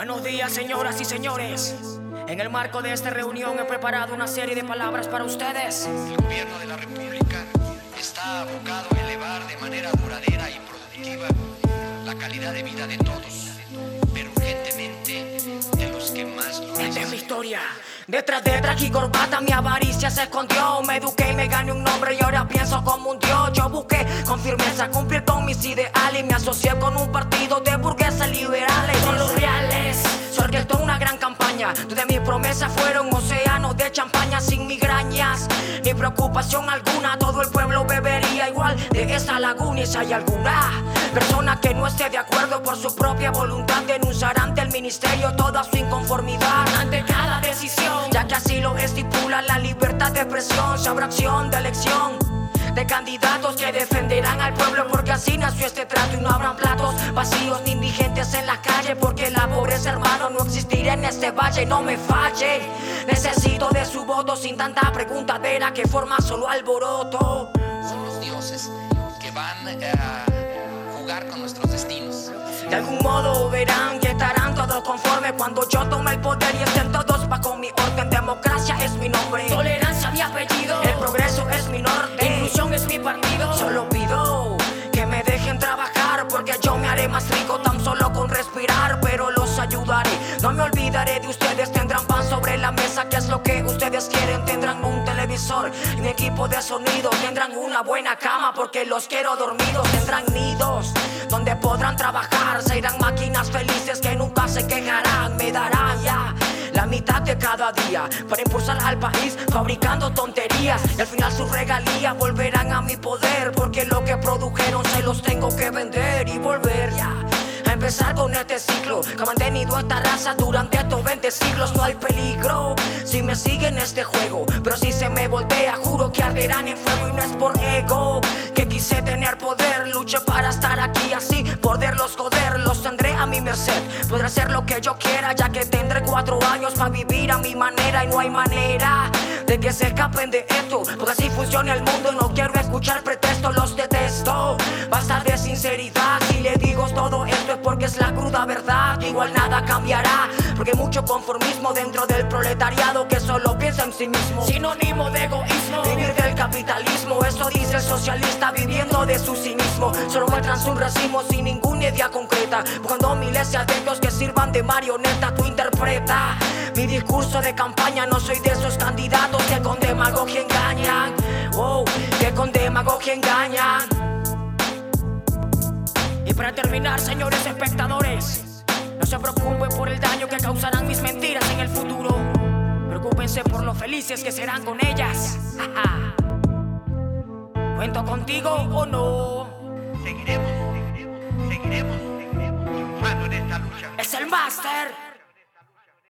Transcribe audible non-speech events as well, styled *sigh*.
Buenos días, señoras y señores. En el marco de esta reunión he preparado una serie de palabras para ustedes. El gobierno de la República está abocado a elevar de manera duradera y productiva la calidad de vida de todos, pero urgentemente de los que más lo Esta es mi historia. Detrás de traje y corbata mi avaricia se escondió. Me eduqué y me gané un nombre y ahora pienso como un dios. Yo busqué con firmeza cumplir con mis ideales y me asocié con un partido de burgueses liberales. Son los campaña donde mis promesas fueron océanos de champaña sin migrañas. Ni preocupación alguna, todo el pueblo bebería igual de esa laguna. Y si hay alguna persona que no esté de acuerdo por su propia voluntad, denunciará ante el ministerio toda su inconformidad ante cada decisión, ya que así lo estipula la libertad de expresión. Se habrá acción de elección de candidatos que defenderán al pueblo porque así nació este trato y no habrán platos vacíos ni indigentes en la calle porque la pobreza hermano no existirá en este valle no me falle. Necesito de su voto sin tanta preguntadera que forma solo alboroto. Son los dioses que van eh, a jugar con nuestros destinos. de algún modo verán y estarán todos conformes cuando yo tome el poder y estén todos bajo mi orden. Democracia es mi nombre no me olvidaré de ustedes tendrán pan sobre la mesa que es lo que ustedes quieren. Tendrán un televisor y un equipo de sonido tendrán una buena cama porque los quiero dormidos. Tendrán nidos donde podrán trabajar se irán máquinas felices que nunca se quejarán. Me darán ya la mitad de cada día para impulsar al país fabricando tonterías. Y al final sus regalías volverán a mi poder porque lo que produjeron se los tengo que vender y volver empezar con este ciclo. Que ha mantenido esta raza durante estos 20 siglos. No hay peligro si me siguen este juego. Pero si se me voltea juro que arderán en fuego. Y no es por ego que quise tener poder. Luché para estar aquí así poderlos joder. Los tendré a mi merced. Podré hacer lo que yo quiera ya que tendré cuatro años para vivir a mi manera. Y no hay manera de que se escapen de esto. Porque así funciona el mundo no quiero escuchar pretextos los detesto. Basta de sinceridad si le digo todo esto es porque es la cruda verdad. Igual nada cambiará porque hay mucho conformismo dentro del proletariado que solo piensa en sí mismo. Sinónimo de egoísmo. Vivir del capitalismo eso dice el socialista viviendo de su solo muestran su racimo sin ninguna idea concreta buscando miles de adeptos que sirvan de marioneta tú interpreta mi discurso de campaña no soy de esos candidatos que con demagogia engañan wow, que con demagogia engañan y para terminar, señores espectadores, no se preocupen por el daño que causarán mis mentiras en el futuro. Preocúpense por lo felices que serán con ellas. *laughs* ¿Cuento contigo o no? Seguiremos, seguiremos, seguiremos triunfando en esta lucha. Es el máster.